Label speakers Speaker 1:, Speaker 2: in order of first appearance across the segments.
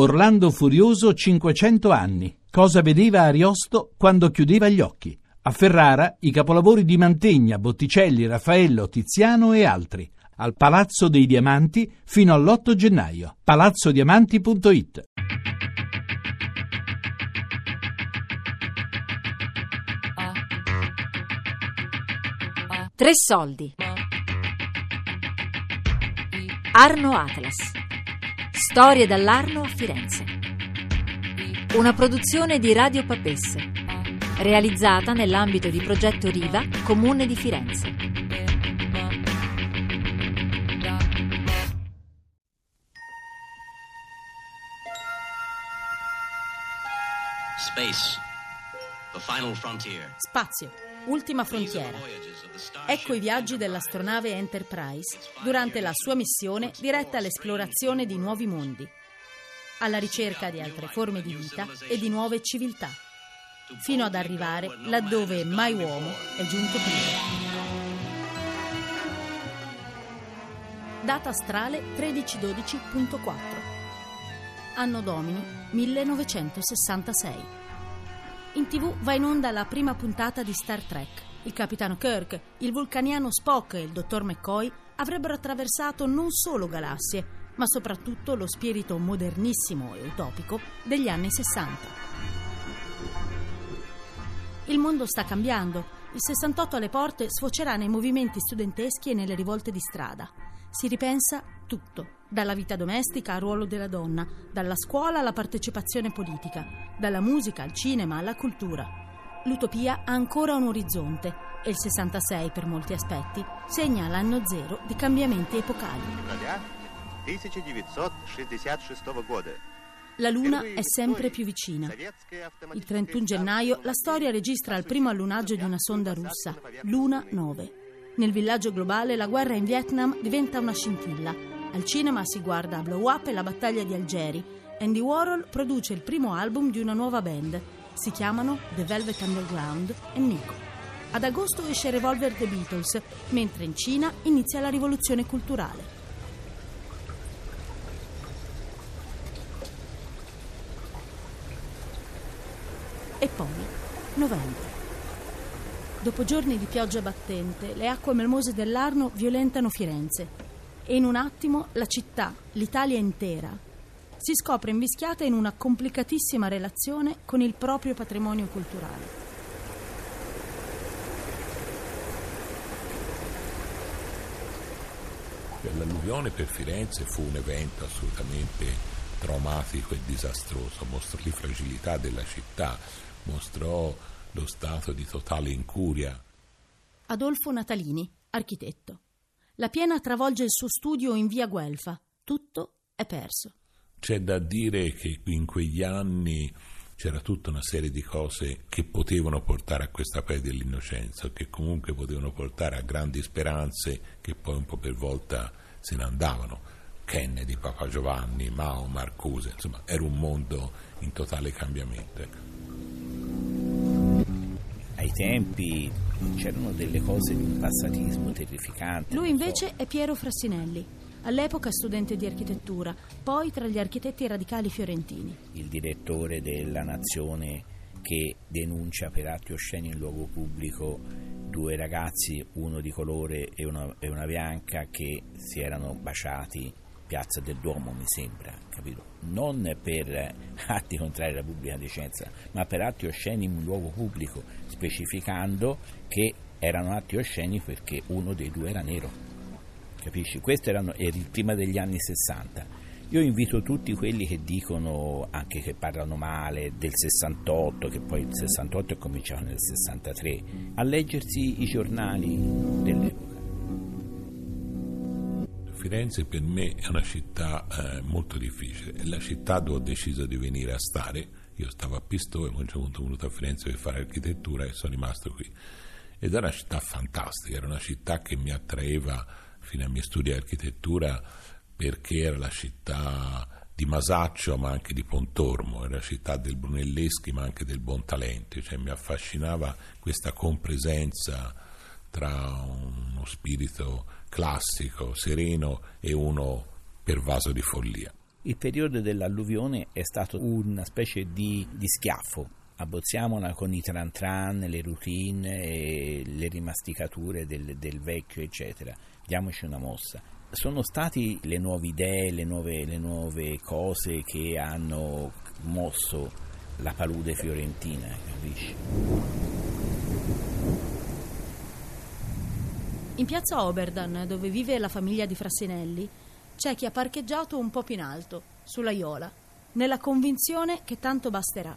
Speaker 1: Orlando Furioso 500 anni. Cosa vedeva Ariosto quando chiudeva gli occhi? A Ferrara i capolavori di Mantegna, Botticelli, Raffaello, Tiziano e altri. Al Palazzo dei Diamanti fino all'8 gennaio. palazzodiamanti.it
Speaker 2: Tre soldi. Arno Atlas. Storie dall'Arno a Firenze. Una produzione di Radio Papesse, realizzata nell'ambito di progetto Riva, Comune di Firenze.
Speaker 3: Space, the final frontier.
Speaker 4: Spazio, ultima frontiera. Ecco i viaggi dell'astronave Enterprise durante la sua missione diretta all'esplorazione di nuovi mondi, alla ricerca di altre forme di vita e di nuove civiltà, fino ad arrivare laddove mai uomo è giunto prima. Data astrale 1312.4 Anno domini 1966 in tv va in onda la prima puntata di Star Trek. Il capitano Kirk, il vulcaniano Spock e il dottor McCoy avrebbero attraversato non solo galassie, ma soprattutto lo spirito modernissimo e utopico degli anni 60. Il mondo sta cambiando. Il 68 alle porte sfocerà nei movimenti studenteschi e nelle rivolte di strada. Si ripensa tutto dalla vita domestica al ruolo della donna, dalla scuola alla partecipazione politica, dalla musica al cinema alla cultura. L'utopia ha ancora un orizzonte e il 66 per molti aspetti segna l'anno zero di cambiamenti epocali. La luna è sempre più vicina. Il 31 gennaio la storia registra il primo allunaggio di una sonda russa, Luna 9. Nel villaggio globale la guerra in Vietnam diventa una scintilla al cinema si guarda Blow Up e la battaglia di Algeri. Andy Warhol produce il primo album di una nuova band. Si chiamano The Velvet Underground e Nico. Ad agosto esce Revolver The Beatles, mentre in Cina inizia la rivoluzione culturale. E poi novembre. Dopo giorni di pioggia battente, le acque melmose dell'Arno violentano Firenze e in un attimo la città, l'Italia intera, si scopre invischiata in una complicatissima relazione con il proprio patrimonio culturale.
Speaker 5: L'alluvione per Firenze fu un evento assolutamente traumatico e disastroso, mostrò la fragilità della città, mostrò lo stato di totale incuria.
Speaker 4: Adolfo Natalini, architetto. La piena travolge il suo studio in via Guelfa. Tutto è perso.
Speaker 5: C'è da dire che in quegli anni c'era tutta una serie di cose che potevano portare a questa perdita dell'innocenza, che comunque potevano portare a grandi speranze che poi un po' per volta se ne andavano. Kennedy, Papa Giovanni, Mao, Marcuse, insomma era un mondo in totale cambiamento.
Speaker 6: Ai tempi c'erano delle cose di un passatismo terrificante.
Speaker 4: Lui invece è Piero Frassinelli, all'epoca studente di architettura, poi tra gli architetti radicali fiorentini.
Speaker 6: Il direttore della Nazione che denuncia per atti osceni in luogo pubblico due ragazzi, uno di colore e una, e una bianca, che si erano baciati Piazza del Duomo, mi sembra, capito? Non per atti contrari alla pubblica decenza, ma per atti osceni in un luogo pubblico, specificando che erano atti osceni perché uno dei due era nero. Capisci? Questo era il prima degli anni 60. Io invito tutti quelli che dicono, anche che parlano male del 68, che poi il 68 è cominciato nel 63, a leggersi i giornali dell'epoca
Speaker 5: Firenze per me è una città eh, molto difficile, è la città dove ho deciso di venire a stare. Io stavo a Pistoia, poi a un certo punto venuto a Firenze per fare architettura e sono rimasto qui. Ed è una città fantastica, era una città che mi attraeva fino ai miei studi di architettura perché era la città di Masaccio ma anche di Pontormo, era la città del Brunelleschi ma anche del Buontalenti, cioè mi affascinava questa compresenza tra uno spirito classico, sereno e uno pervaso di follia.
Speaker 6: Il periodo dell'alluvione è stato una specie di, di schiaffo abbozziamola con i tran tran, le routine, le rimasticature del, del, vecchio, eccetera. Diamoci una mossa. Sono state le nuove idee, le nuove, le nuove cose che hanno mosso la palude fiorentina, capisci?
Speaker 4: In piazza Oberdan, dove vive la famiglia di Frassinelli, c'è chi ha parcheggiato un po' più in alto, sulla Iola, nella convinzione che tanto basterà.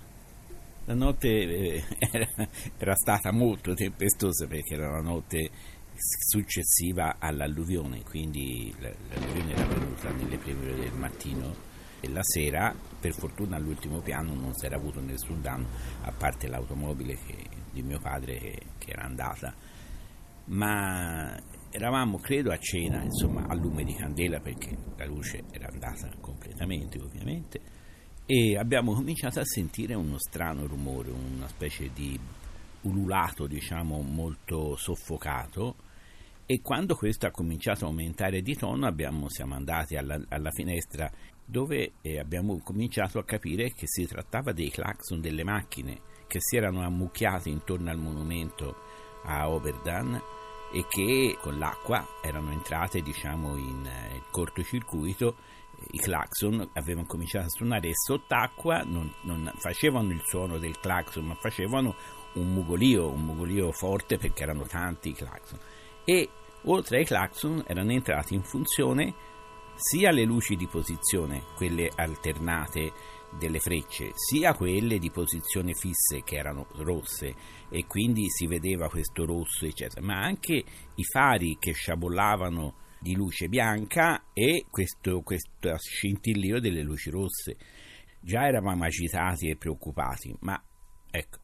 Speaker 6: La notte eh, era, era, stata molto tempestosa perché era la notte successiva all'alluvione, quindi l'alluvione era venuta nelle prime ore del mattino e la sera, per fortuna all'ultimo piano non si era avuto nessun danno, a parte l'automobile che, di mio padre che, che era andata ma eravamo credo a cena insomma a lume di candela perché la luce era andata completamente ovviamente e abbiamo cominciato a sentire uno strano rumore una specie di ululato diciamo molto soffocato e quando questo ha cominciato a aumentare di tono abbiamo, siamo andati alla, alla finestra dove eh, abbiamo cominciato a capire che si trattava dei clacson delle macchine che si erano ammucchiate intorno al monumento a Oberdan e che con l'acqua erano entrate diciamo in eh, cortocircuito. I clacson avevano cominciato a suonare e sott'acqua non, non, facevano il suono del clacson ma facevano un mugolio un mugolio forte perché erano tanti i clacson. E oltre ai clacson erano entrate in funzione sia le luci di posizione quelle alternate delle frecce, sia quelle di posizione fisse che erano rosse e quindi si vedeva questo rosso, eccetera, ma anche i fari che sciabollavano di luce bianca e questo, questo scintillio delle luci rosse. Già eravamo agitati e preoccupati, ma ecco.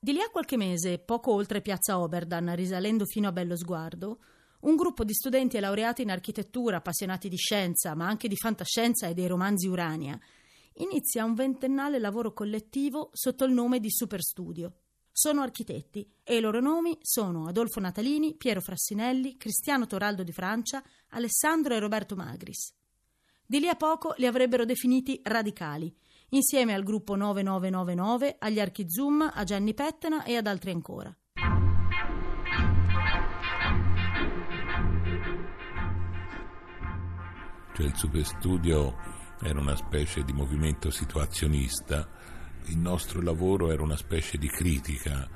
Speaker 4: Di lì a qualche mese, poco oltre piazza Oberdan, risalendo fino a Bello Sguardo, un gruppo di studenti laureati in architettura, appassionati di scienza, ma anche di fantascienza e dei romanzi Urania, inizia un ventennale lavoro collettivo sotto il nome di Superstudio. Sono architetti e i loro nomi sono Adolfo Natalini, Piero Frassinelli, Cristiano Toraldo di Francia, Alessandro e Roberto Magris. Di lì a poco li avrebbero definiti radicali, insieme al gruppo 9999, agli Archi Zoom, a Gianni Pettena e ad altri ancora.
Speaker 5: Cioè il superstudio era una specie di movimento situazionista, il nostro lavoro era una specie di critica,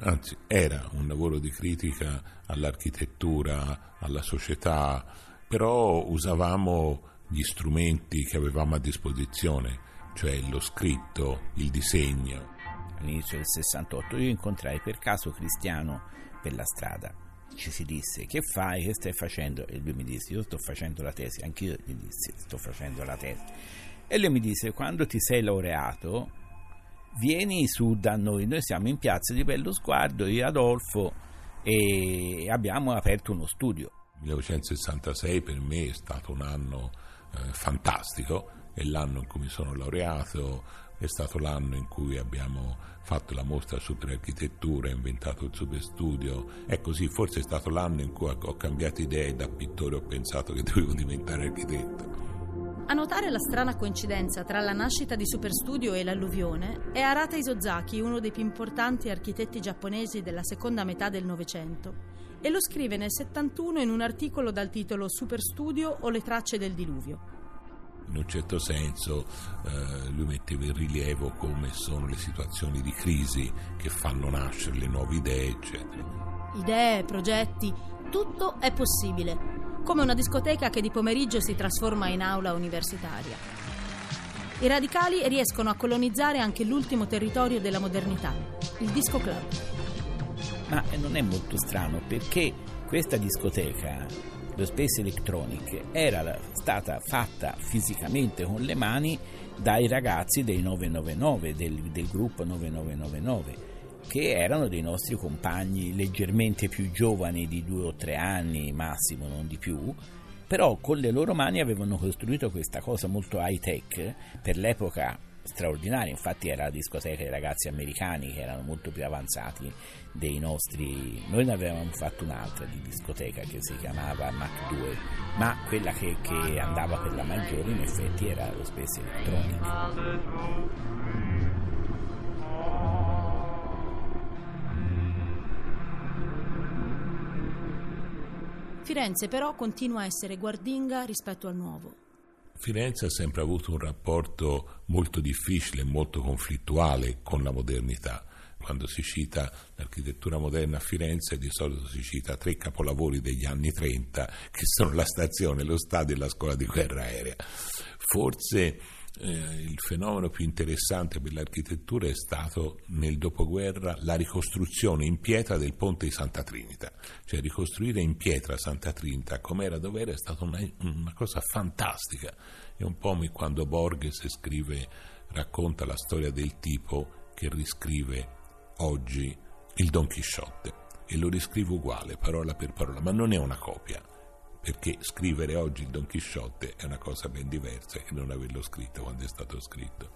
Speaker 5: anzi era un lavoro di critica all'architettura, alla società, però usavamo gli strumenti che avevamo a disposizione, cioè lo scritto, il disegno.
Speaker 6: All'inizio del 68 io incontrai per caso Cristiano per la strada ci si disse che fai, che stai facendo? E lui mi disse io sto facendo la tesi, anch'io gli dissi sto facendo la tesi. E lui mi disse quando ti sei laureato vieni su da noi, noi siamo in piazza di Bello Sguardo, io Adolfo e abbiamo aperto uno studio.
Speaker 5: 1966 per me è stato un anno eh, fantastico, è l'anno in cui mi sono laureato, è stato l'anno in cui abbiamo fatto la mostra su tre architetture, inventato il superstudio. È così, forse è stato l'anno in cui ho cambiato idea e da pittore ho pensato che dovevo diventare architetto.
Speaker 4: A notare la strana coincidenza tra la nascita di Superstudio e l'alluvione è Arata Isozaki, uno dei più importanti architetti giapponesi della seconda metà del Novecento, e lo scrive nel 71 in un articolo dal titolo Superstudio o le tracce del diluvio
Speaker 5: in un certo senso eh, lui metteva in rilievo come sono le situazioni di crisi che fanno nascere le nuove idee, eccetera.
Speaker 4: Idee, progetti, tutto è possibile, come una discoteca che di pomeriggio si trasforma in aula universitaria. I radicali riescono a colonizzare anche l'ultimo territorio della modernità, il disco club.
Speaker 6: Ma non è molto strano perché questa discoteca lo Space Electronic era stata fatta fisicamente con le mani dai ragazzi dei 999, del, del gruppo 9999 che erano dei nostri compagni leggermente più giovani di due o tre anni massimo, non di più, però con le loro mani avevano costruito questa cosa molto high tech, per l'epoca straordinaria, infatti era la discoteca dei ragazzi americani che erano molto più avanzati dei nostri. Noi ne avevamo fatto un'altra di discoteca che si chiamava Mac 2, ma quella che, che andava per la maggiore in effetti era lo Space Electronic.
Speaker 4: Firenze però continua a essere guardinga rispetto al nuovo.
Speaker 5: Firenze ha sempre avuto un rapporto molto difficile, molto conflittuale con la modernità. Quando si cita l'architettura moderna a Firenze di solito si cita tre capolavori degli anni 30 che sono la stazione, lo stadio e la scuola di guerra aerea. Forse eh, il fenomeno più interessante per l'architettura è stato nel dopoguerra la ricostruzione in pietra del ponte di Santa Trinita, cioè ricostruire in pietra Santa Trinita come era dov'era è stata una, una, cosa fantastica. È un po' come quando Borges scrive, racconta la storia del tipo che riscrive oggi il Don Chisciotte. E lo riscrive uguale, parola per parola, ma non è una copia perché scrivere oggi il Don Chisciotte è una cosa ben diversa che non averlo scritto quando è stato scritto.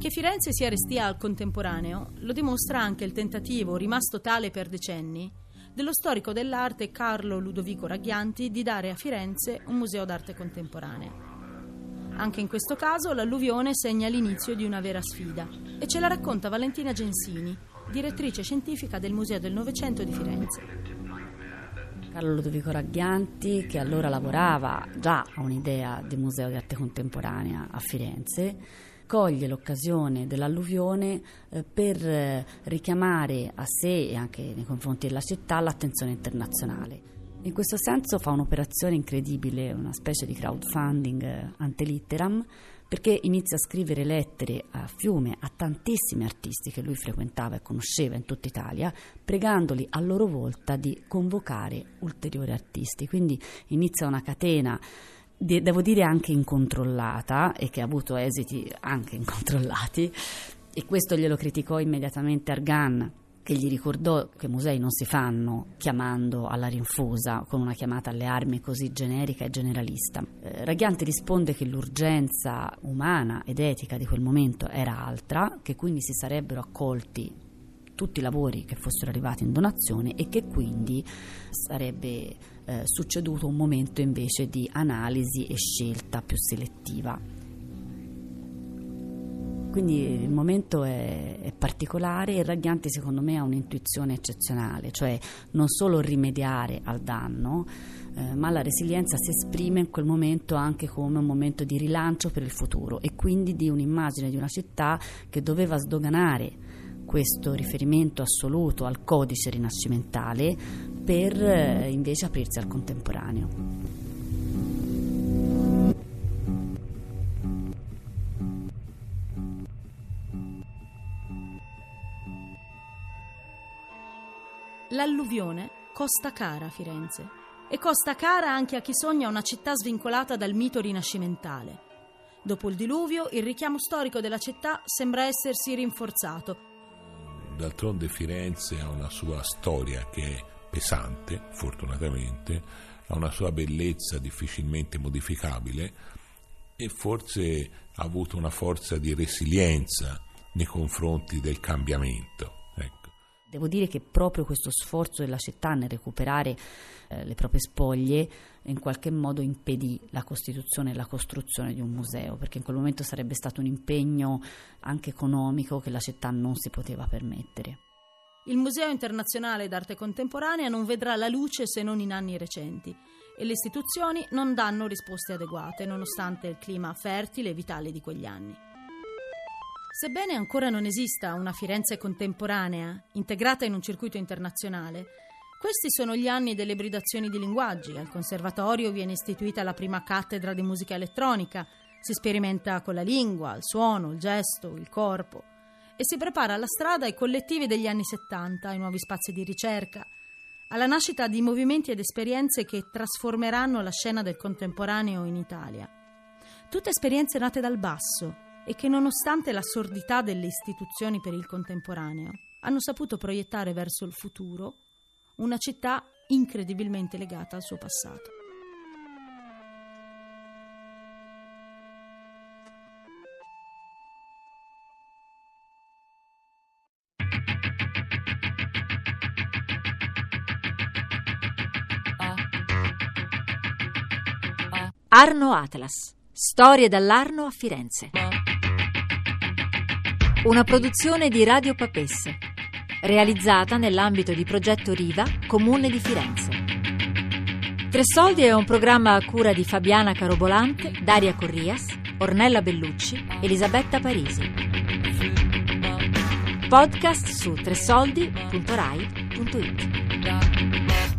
Speaker 4: Che Firenze sia restia al contemporaneo lo dimostra anche il tentativo, rimasto tale per decenni, dello storico dell'arte Carlo Ludovico Raghianti di dare a Firenze un museo d'arte contemporanea. Anche in questo caso l'alluvione segna l'inizio di una vera sfida e ce la racconta Valentina Gensini, direttrice scientifica del Museo del Novecento di Firenze.
Speaker 7: Carlo Ludovico Raghianti, che allora lavorava già a un'idea di museo di arte contemporanea a Firenze, coglie l'occasione dell'alluvione eh, per eh, richiamare a sé e anche nei confronti della città l'attenzione internazionale. In questo senso fa un'operazione incredibile, una specie di crowdfunding eh, ante litteram, perché inizia a scrivere lettere a fiume a tantissimi artisti che lui frequentava e conosceva in tutta Italia, pregandoli a loro volta di convocare ulteriori artisti. Quindi inizia una catena devo dire anche incontrollata e che ha avuto esiti anche incontrollati e questo glielo criticò immediatamente Argan che gli ricordò che musei non si fanno chiamando alla rinfusa con una chiamata alle armi così generica e generalista. Eh, Raghianti risponde che l'urgenza umana ed etica di quel momento era altra, che quindi si sarebbero accolti tutti i lavori che fossero arrivati in donazione e che quindi sarebbe eh, succeduto un momento invece di analisi e scelta più selettiva. Quindi il momento è, è particolare e Raghianti secondo me ha un'intuizione eccezionale, cioè non solo rimediare al danno, eh, ma la resilienza si esprime in quel momento anche come un momento di rilancio per il futuro e quindi di un'immagine di una città che doveva sdoganare questo riferimento assoluto al codice rinascimentale per eh, invece aprirsi al contemporaneo.
Speaker 4: L'alluvione costa cara a Firenze e costa cara anche a chi sogna una città svincolata dal mito rinascimentale. Dopo il diluvio, il richiamo storico della città sembra essersi rinforzato.
Speaker 5: D'altronde Firenze ha una sua storia che è pesante, fortunatamente, ha una sua bellezza difficilmente modificabile e forse ha avuto una forza di resilienza nei confronti del cambiamento.
Speaker 7: Devo dire che proprio questo sforzo della città nel recuperare eh, le proprie spoglie in qualche modo impedì la costituzione e la costruzione di un museo, perché in quel momento sarebbe stato un impegno anche economico che la città non si poteva permettere.
Speaker 4: Il Museo internazionale d'arte contemporanea non vedrà la luce se non in anni recenti e le istituzioni non danno risposte adeguate, nonostante il clima fertile e vitale di quegli anni. Sebbene ancora non esista una Firenze contemporanea, integrata in un circuito internazionale, questi sono gli anni delle ibridazioni di linguaggi. Al conservatorio viene istituita la prima cattedra di musica elettronica, si sperimenta con la lingua, il suono, il gesto, il corpo e si prepara la strada ai collettivi degli anni 70, ai nuovi spazi di ricerca, alla nascita di movimenti ed esperienze che trasformeranno la scena del contemporaneo in Italia. Tutte esperienze nate dal basso, e che nonostante la sordità delle istituzioni per il contemporaneo, hanno saputo proiettare verso il futuro una città incredibilmente legata al suo passato.
Speaker 2: Arno Atlas. Storie dall'Arno a Firenze. Una produzione di Radio Papesse, realizzata nell'ambito di progetto Riva, Comune di Firenze. Tre Soldi è un programma a cura di Fabiana Carobolante, Daria Corrias, Ornella Bellucci, Elisabetta Parisi. Podcast su tresoldi.rai.it.